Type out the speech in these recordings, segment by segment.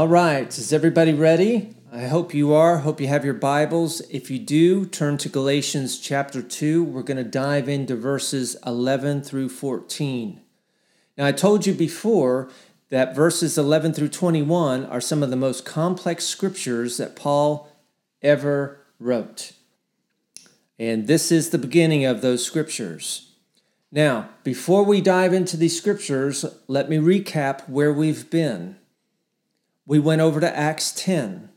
All right, is everybody ready? I hope you are. Hope you have your Bibles. If you do, turn to Galatians chapter 2. We're going to dive into verses 11 through 14. Now, I told you before that verses 11 through 21 are some of the most complex scriptures that Paul ever wrote. And this is the beginning of those scriptures. Now, before we dive into these scriptures, let me recap where we've been. We went over to Acts 10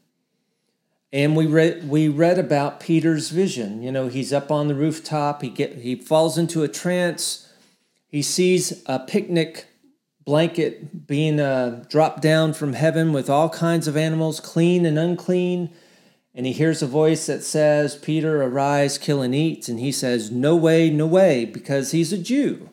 and we read we read about Peter's vision. You know, he's up on the rooftop, he get he falls into a trance. He sees a picnic blanket being uh, dropped down from heaven with all kinds of animals, clean and unclean. And he hears a voice that says, Peter, arise, kill and eat. And he says, No way, no way, because he's a Jew.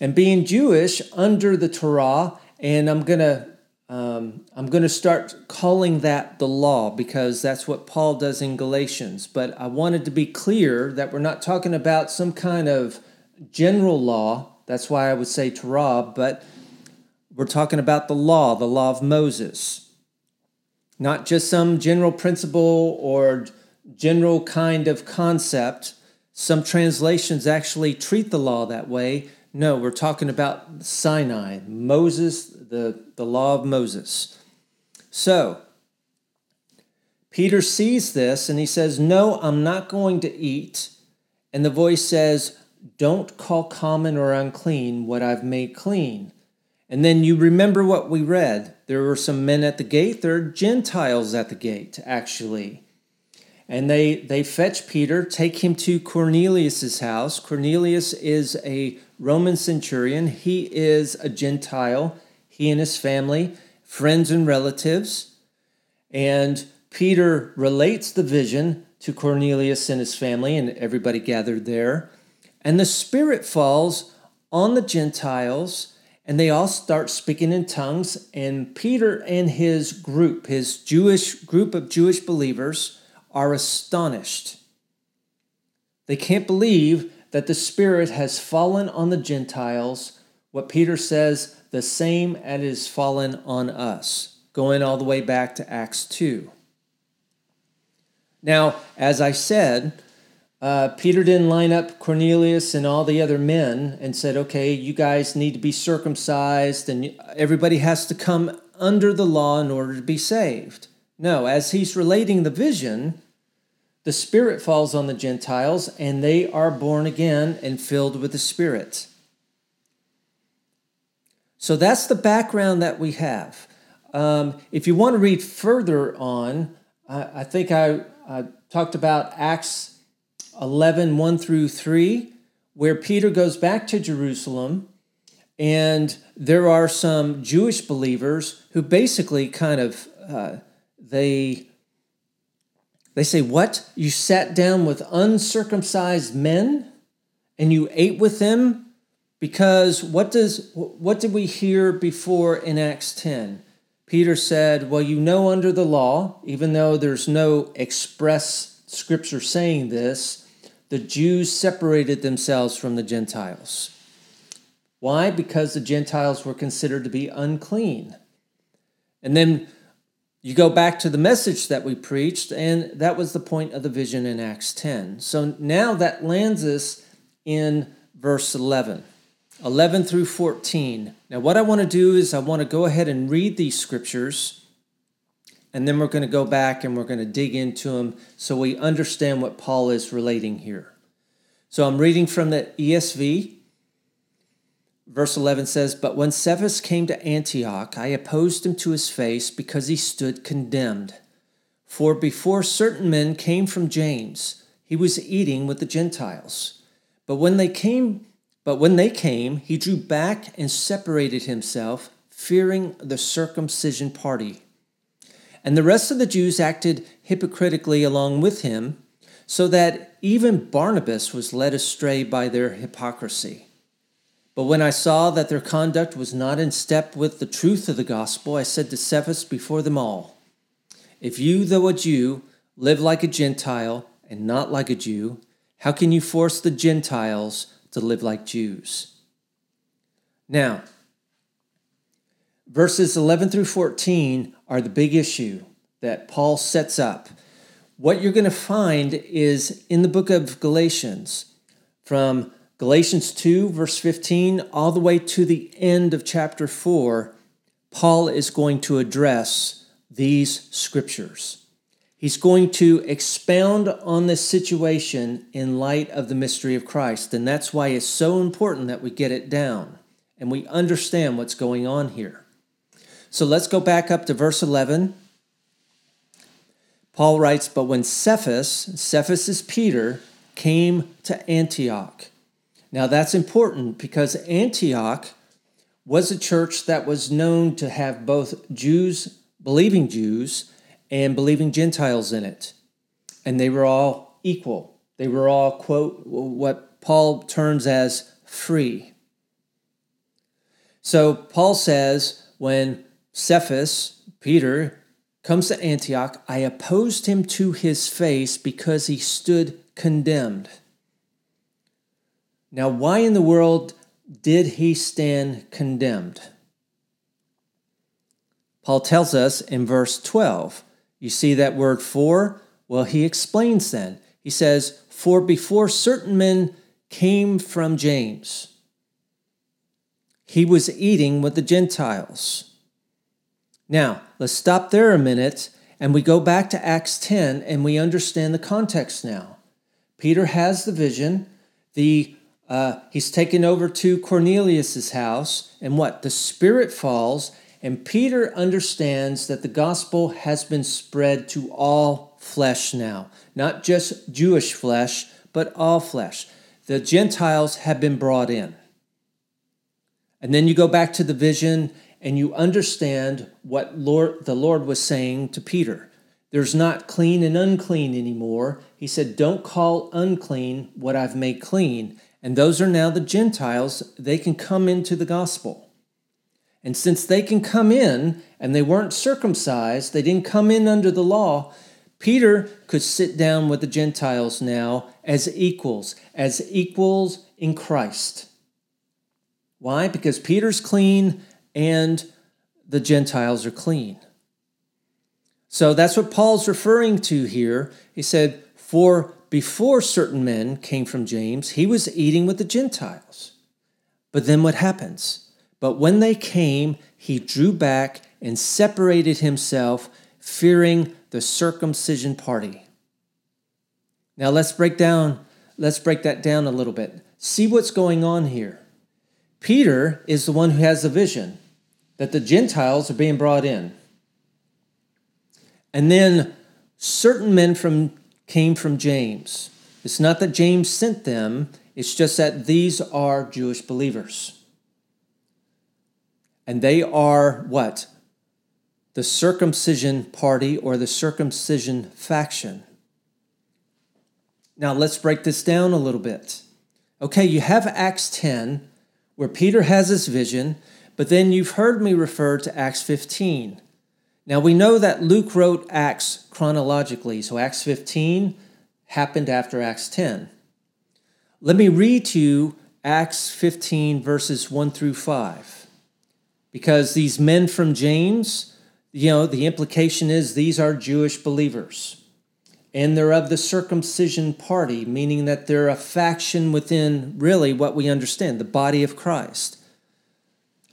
And being Jewish under the Torah, and I'm going to um, I'm going to start calling that the law because that's what Paul does in Galatians. But I wanted to be clear that we're not talking about some kind of general law. That's why I would say Torah, but we're talking about the law, the law of Moses. Not just some general principle or general kind of concept. Some translations actually treat the law that way. No, we're talking about Sinai, Moses, the, the law of Moses. So, Peter sees this and he says, No, I'm not going to eat. And the voice says, Don't call common or unclean what I've made clean. And then you remember what we read. There were some men at the gate. There are Gentiles at the gate, actually. And they, they fetch Peter, take him to Cornelius's house. Cornelius is a Roman centurion. He is a Gentile he and his family, friends and relatives. And Peter relates the vision to Cornelius and his family and everybody gathered there. And the Spirit falls on the Gentiles, and they all start speaking in tongues. And Peter and his group, his Jewish group of Jewish believers, are astonished. They can't believe that the Spirit has fallen on the Gentiles. What Peter says, the same as is fallen on us, going all the way back to Acts 2. Now, as I said, uh, Peter didn't line up Cornelius and all the other men and said, okay, you guys need to be circumcised and everybody has to come under the law in order to be saved. No, as he's relating the vision, the Spirit falls on the Gentiles and they are born again and filled with the Spirit. So that's the background that we have. Um, if you want to read further on, I, I think I, I, talked about Acts 11 1 through 3, where Peter goes back to Jerusalem, and there are some Jewish believers who basically kind of uh, they they say, "What? You sat down with uncircumcised men, and you ate with them?" Because what does what did we hear before in Acts 10? Peter said, Well, you know, under the law, even though there's no express scripture saying this, the Jews separated themselves from the Gentiles. Why? Because the Gentiles were considered to be unclean. And then you go back to the message that we preached, and that was the point of the vision in Acts 10. So now that lands us in verse 11. 11 through 14. Now, what I want to do is I want to go ahead and read these scriptures, and then we're going to go back and we're going to dig into them so we understand what Paul is relating here. So I'm reading from the ESV. Verse 11 says, But when Cephas came to Antioch, I opposed him to his face because he stood condemned. For before certain men came from James, he was eating with the Gentiles. But when they came but when they came, he drew back and separated himself, fearing the circumcision party. And the rest of the Jews acted hypocritically along with him, so that even Barnabas was led astray by their hypocrisy. But when I saw that their conduct was not in step with the truth of the gospel, I said to Cephas before them all, If you, though a Jew, live like a Gentile and not like a Jew, how can you force the Gentiles to live like Jews. Now, verses 11 through 14 are the big issue that Paul sets up. What you're going to find is in the book of Galatians, from Galatians 2, verse 15, all the way to the end of chapter 4, Paul is going to address these scriptures. He's going to expound on this situation in light of the mystery of Christ. And that's why it's so important that we get it down and we understand what's going on here. So let's go back up to verse 11. Paul writes, But when Cephas, Cephas is Peter, came to Antioch. Now that's important because Antioch was a church that was known to have both Jews, believing Jews, and believing Gentiles in it. And they were all equal. They were all, quote, what Paul terms as free. So Paul says, when Cephas, Peter, comes to Antioch, I opposed him to his face because he stood condemned. Now, why in the world did he stand condemned? Paul tells us in verse 12 you see that word for? Well, he explains then. He says, For before certain men came from James, he was eating with the Gentiles. Now, let's stop there a minute and we go back to Acts 10 and we understand the context now. Peter has the vision. The uh, he's taken over to Cornelius's house, and what? The Spirit falls, and Peter understands that the gospel has been spread to all flesh now, not just Jewish flesh, but all flesh. The Gentiles have been brought in. And then you go back to the vision and you understand what Lord, the Lord was saying to Peter. There's not clean and unclean anymore. He said, Don't call unclean what I've made clean. And those are now the Gentiles. They can come into the gospel. And since they can come in and they weren't circumcised, they didn't come in under the law, Peter could sit down with the Gentiles now as equals, as equals in Christ. Why? Because Peter's clean and the Gentiles are clean. So that's what Paul's referring to here. He said, For before certain men came from James, he was eating with the Gentiles. But then what happens? But when they came, he drew back and separated himself, fearing the circumcision party. Now let's break down, let's break that down a little bit. See what's going on here. Peter is the one who has the vision that the Gentiles are being brought in. And then certain men from came from James. It's not that James sent them, it's just that these are Jewish believers. And they are what? The circumcision party or the circumcision faction. Now let's break this down a little bit. Okay, you have Acts 10 where Peter has this vision, but then you've heard me refer to Acts 15. Now we know that Luke wrote Acts chronologically, so Acts 15 happened after Acts 10. Let me read to you Acts 15, verses 1 through 5 because these men from James, you know, the implication is these are Jewish believers. And they're of the circumcision party, meaning that they're a faction within really what we understand, the body of Christ.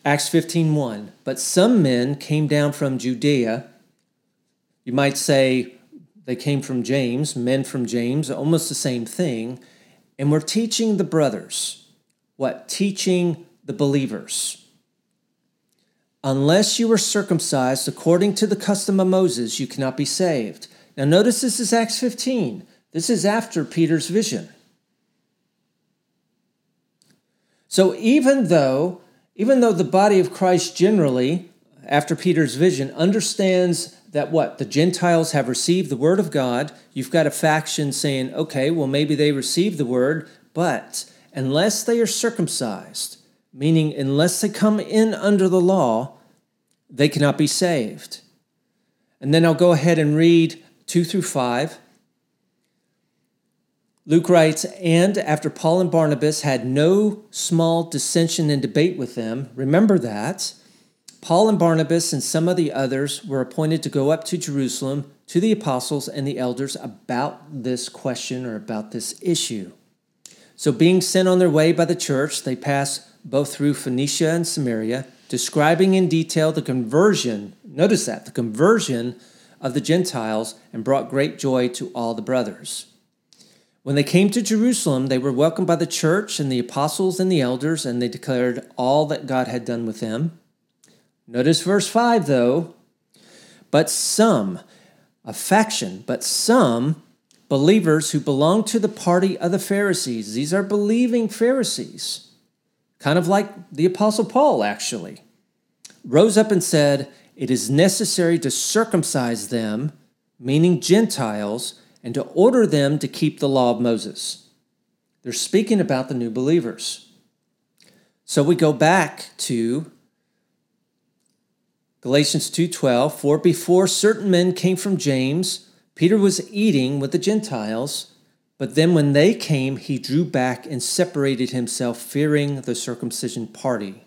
Acts 15:1. But some men came down from Judea. You might say they came from James, men from James, almost the same thing, and were teaching the brothers. What? Teaching the believers Unless you are circumcised according to the custom of Moses, you cannot be saved. Now, notice this is Acts 15. This is after Peter's vision. So, even though, even though the body of Christ generally, after Peter's vision, understands that what? The Gentiles have received the word of God, you've got a faction saying, okay, well, maybe they received the word, but unless they are circumcised, meaning unless they come in under the law, they cannot be saved. And then I'll go ahead and read 2 through 5. Luke writes, And after Paul and Barnabas had no small dissension and debate with them, remember that, Paul and Barnabas and some of the others were appointed to go up to Jerusalem to the apostles and the elders about this question or about this issue. So, being sent on their way by the church, they pass both through Phoenicia and Samaria, describing in detail the conversion, notice that, the conversion of the Gentiles, and brought great joy to all the brothers. When they came to Jerusalem, they were welcomed by the church and the apostles and the elders, and they declared all that God had done with them. Notice verse 5, though. But some, a faction, but some believers who belonged to the party of the Pharisees, these are believing Pharisees, kind of like the Apostle Paul, actually, rose up and said, It is necessary to circumcise them, meaning Gentiles, and to order them to keep the law of Moses. They're speaking about the new believers. So we go back to Galatians 2:12, for before certain men came from James, Peter was eating with the Gentiles, but then when they came, he drew back and separated himself, fearing the circumcision party.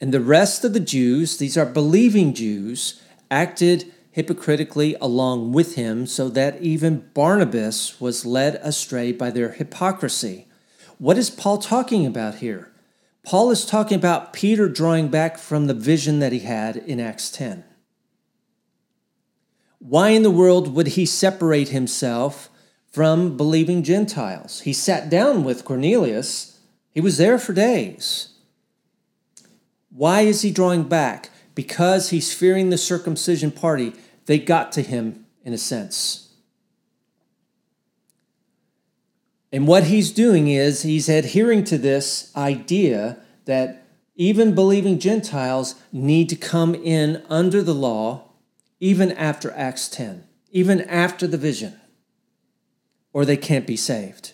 And the rest of the Jews, these are believing Jews, acted hypocritically along with him, so that even Barnabas was led astray by their hypocrisy. What is Paul talking about here? Paul is talking about Peter drawing back from the vision that he had in Acts 10. Why in the world would he separate himself from believing Gentiles? He sat down with Cornelius, he was there for days. Why is he drawing back? Because he's fearing the circumcision party. They got to him in a sense. And what he's doing is he's adhering to this idea that even believing Gentiles need to come in under the law even after Acts 10, even after the vision, or they can't be saved.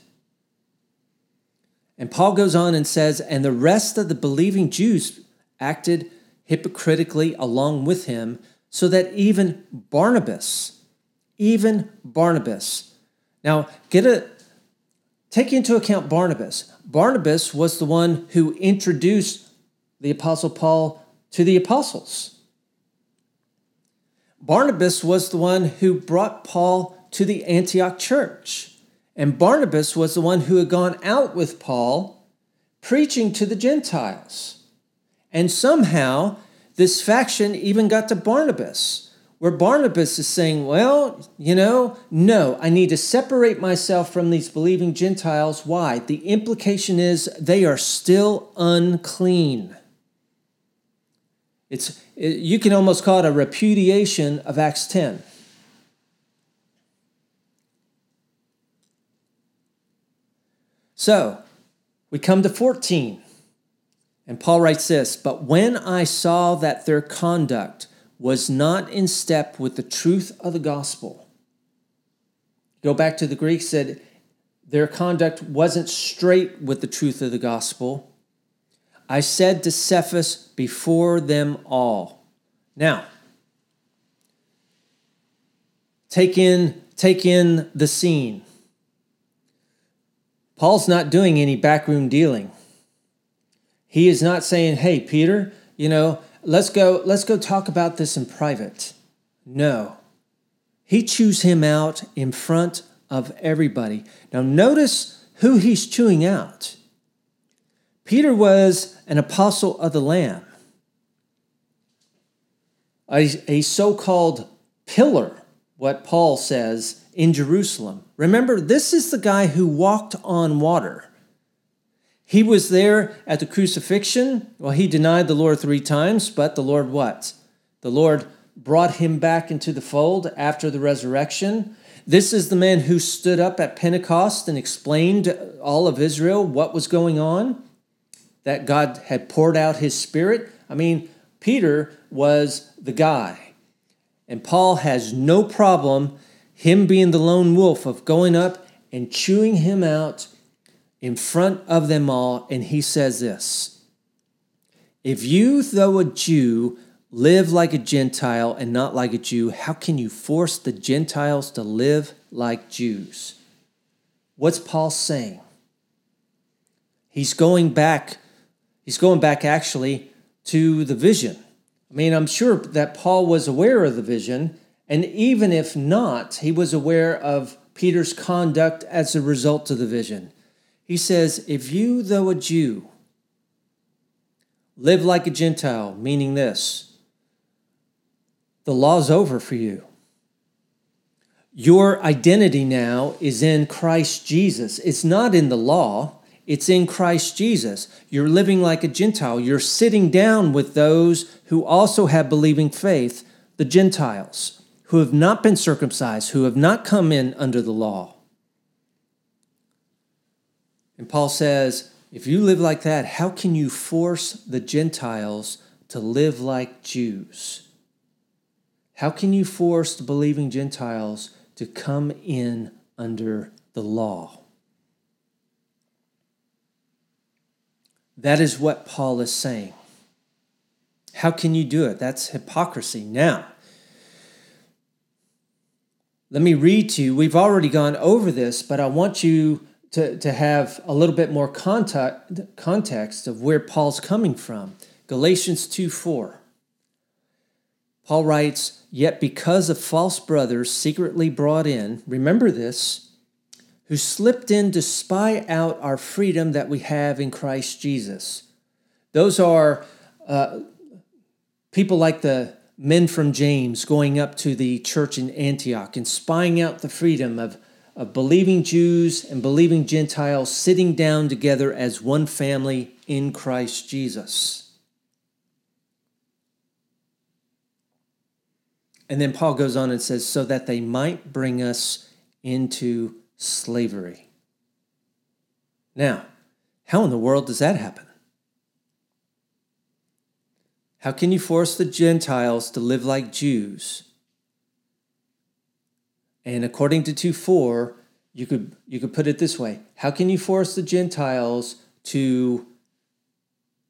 And Paul goes on and says, and the rest of the believing Jews acted hypocritically along with him, so that even Barnabas, even Barnabas, now get a Take into account Barnabas. Barnabas was the one who introduced the Apostle Paul to the apostles. Barnabas was the one who brought Paul to the Antioch church. And Barnabas was the one who had gone out with Paul preaching to the Gentiles. And somehow, this faction even got to Barnabas where Barnabas is saying, Well, you know, no, I need to separate myself from these believing Gentiles. Why? The implication is they are still unclean. It's, you can almost call it a repudiation of Acts 10. So, we come to 14. And Paul writes this But when I saw that their conduct, was not in step with the truth of the gospel. Go back to the Greek said their conduct wasn't straight with the truth of the gospel. I said to Cephas before them all. Now, take in take in the scene. Paul's not doing any backroom dealing. He is not saying, "Hey Peter, you know, let's go let's go talk about this in private. No. He chews him out in front of everybody. Now notice who he's chewing out. Peter was an apostle of the lamb a, a so-called pillar what paul says in jerusalem. Remember this is the guy who walked on water he was there at the crucifixion. Well, he denied the Lord three times, but the Lord what? The Lord brought him back into the fold after the resurrection. This is the man who stood up at Pentecost and explained all of Israel what was going on, that God had poured out his spirit. I mean, Peter was the guy. And Paul has no problem, him being the lone wolf, of going up and chewing him out in front of them all, and he says this If you, though a Jew, live like a Gentile and not like a Jew, how can you force the Gentiles to live like Jews? What's Paul saying? He's going back, he's going back actually to the vision. I mean, I'm sure that Paul was aware of the vision, and even if not, he was aware of Peter's conduct as a result of the vision. He says, If you, though a Jew, live like a Gentile, meaning this, the law's over for you. Your identity now is in Christ Jesus. It's not in the law, it's in Christ Jesus. You're living like a Gentile. You're sitting down with those who also have believing faith, the Gentiles, who have not been circumcised, who have not come in under the law. And Paul says, if you live like that, how can you force the Gentiles to live like Jews? How can you force the believing Gentiles to come in under the law? That is what Paul is saying. How can you do it? That's hypocrisy. Now, let me read to you. We've already gone over this, but I want you to, to have a little bit more context, context of where Paul's coming from. Galatians 2 4. Paul writes, Yet because of false brothers secretly brought in, remember this, who slipped in to spy out our freedom that we have in Christ Jesus. Those are uh, people like the men from James going up to the church in Antioch and spying out the freedom of, of believing Jews and believing Gentiles sitting down together as one family in Christ Jesus. And then Paul goes on and says, so that they might bring us into slavery. Now, how in the world does that happen? How can you force the Gentiles to live like Jews? And according to 2 4, you could, you could put it this way How can you force the Gentiles to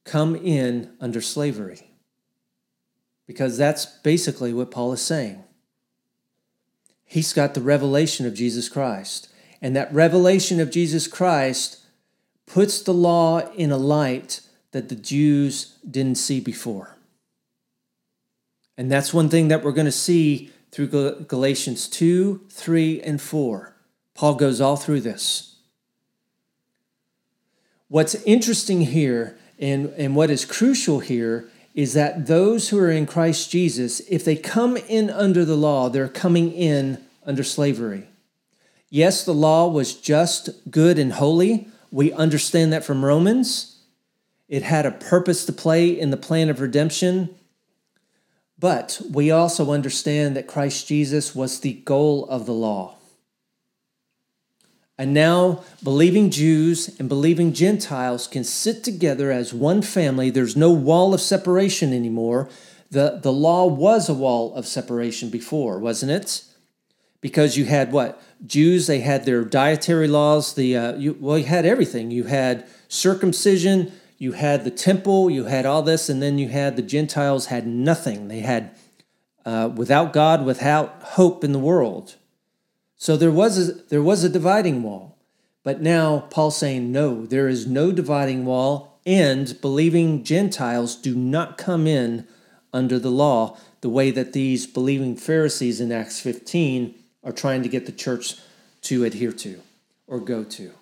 come in under slavery? Because that's basically what Paul is saying. He's got the revelation of Jesus Christ. And that revelation of Jesus Christ puts the law in a light that the Jews didn't see before. And that's one thing that we're going to see through Galatians 2, 3, and 4. Paul goes all through this. What's interesting here and, and what is crucial here is that those who are in Christ Jesus, if they come in under the law, they're coming in under slavery. Yes, the law was just, good, and holy. We understand that from Romans. It had a purpose to play in the plan of redemption. But we also understand that Christ Jesus was the goal of the law. And now, believing Jews and believing Gentiles can sit together as one family. There's no wall of separation anymore. The, the law was a wall of separation before, wasn't it? Because you had what? Jews, they had their dietary laws. The uh, you, well, you had everything. You had circumcision, you had the temple, you had all this, and then you had the Gentiles had nothing. They had uh, without God, without hope in the world. So there was a, there was a dividing wall. But now Paul's saying, no, there is no dividing wall, and believing Gentiles do not come in under the law the way that these believing Pharisees in Acts 15 are trying to get the church to adhere to or go to.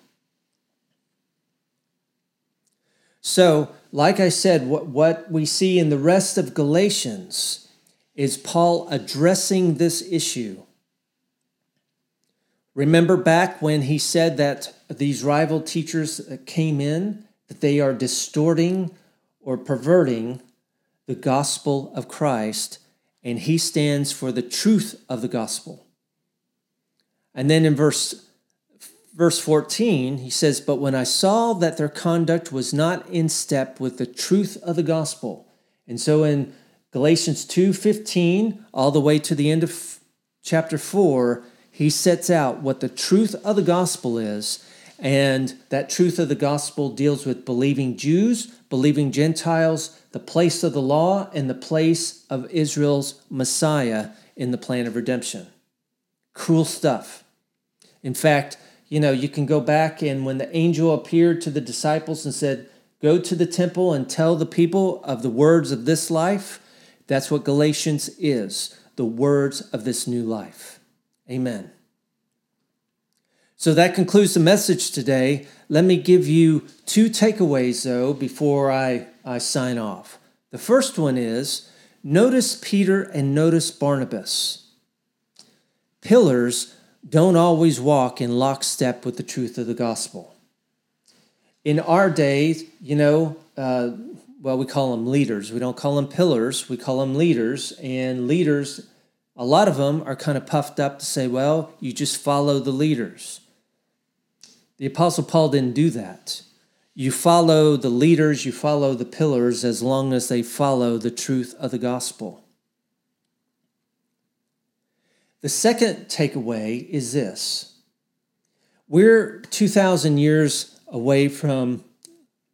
So, like I said, what, what we see in the rest of Galatians is Paul addressing this issue Remember back when he said that these rival teachers came in, that they are distorting or perverting the gospel of Christ, and he stands for the truth of the gospel. And then in verse verse 14, he says, But when I saw that their conduct was not in step with the truth of the gospel. And so in Galatians 2:15, all the way to the end of chapter 4, he sets out what the truth of the gospel is. And that truth of the gospel deals with believing Jews, believing Gentiles, the place of the law, and the place of Israel's Messiah in the plan of redemption. Cool stuff. In fact, you know, you can go back and when the angel appeared to the disciples and said, go to the temple and tell the people of the words of this life. That's what Galatians is the words of this new life. Amen. So that concludes the message today. Let me give you two takeaways, though, before I, I sign off. The first one is notice Peter and notice Barnabas. Pillars don't always walk in lockstep with the truth of the gospel in our days, you know, uh, well, we call them leaders. We don't call them pillars. We call them leaders. And leaders, a lot of them are kind of puffed up to say, well, you just follow the leaders. The Apostle Paul didn't do that. You follow the leaders, you follow the pillars as long as they follow the truth of the gospel. The second takeaway is this we're 2,000 years away from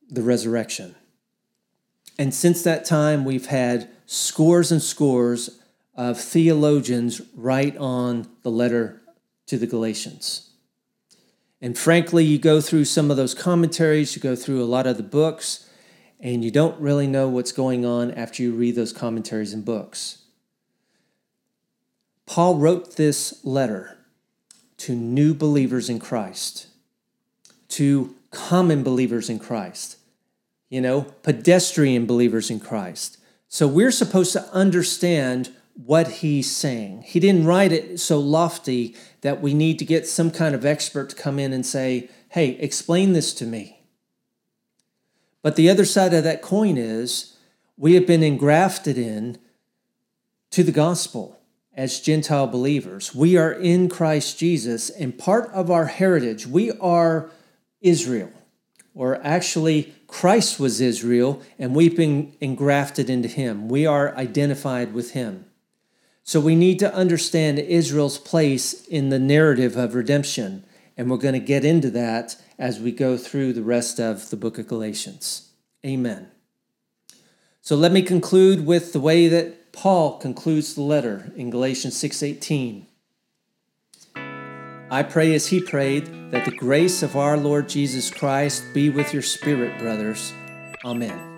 the resurrection. And since that time, we've had scores and scores of theologians write on the letter to the Galatians. And frankly, you go through some of those commentaries, you go through a lot of the books, and you don't really know what's going on after you read those commentaries and books. Paul wrote this letter to new believers in Christ, to common believers in Christ, you know, pedestrian believers in Christ. So we're supposed to understand what he's saying. He didn't write it so lofty that we need to get some kind of expert to come in and say, hey, explain this to me. But the other side of that coin is we have been engrafted in to the gospel as Gentile believers. We are in Christ Jesus, and part of our heritage, we are Israel, or actually, Christ was Israel, and we've been engrafted into him. We are identified with him. So we need to understand Israel's place in the narrative of redemption, and we're going to get into that as we go through the rest of the book of Galatians. Amen. So let me conclude with the way that Paul concludes the letter in Galatians 6:18. I pray as he prayed that the grace of our Lord Jesus Christ be with your spirit, brothers. Amen.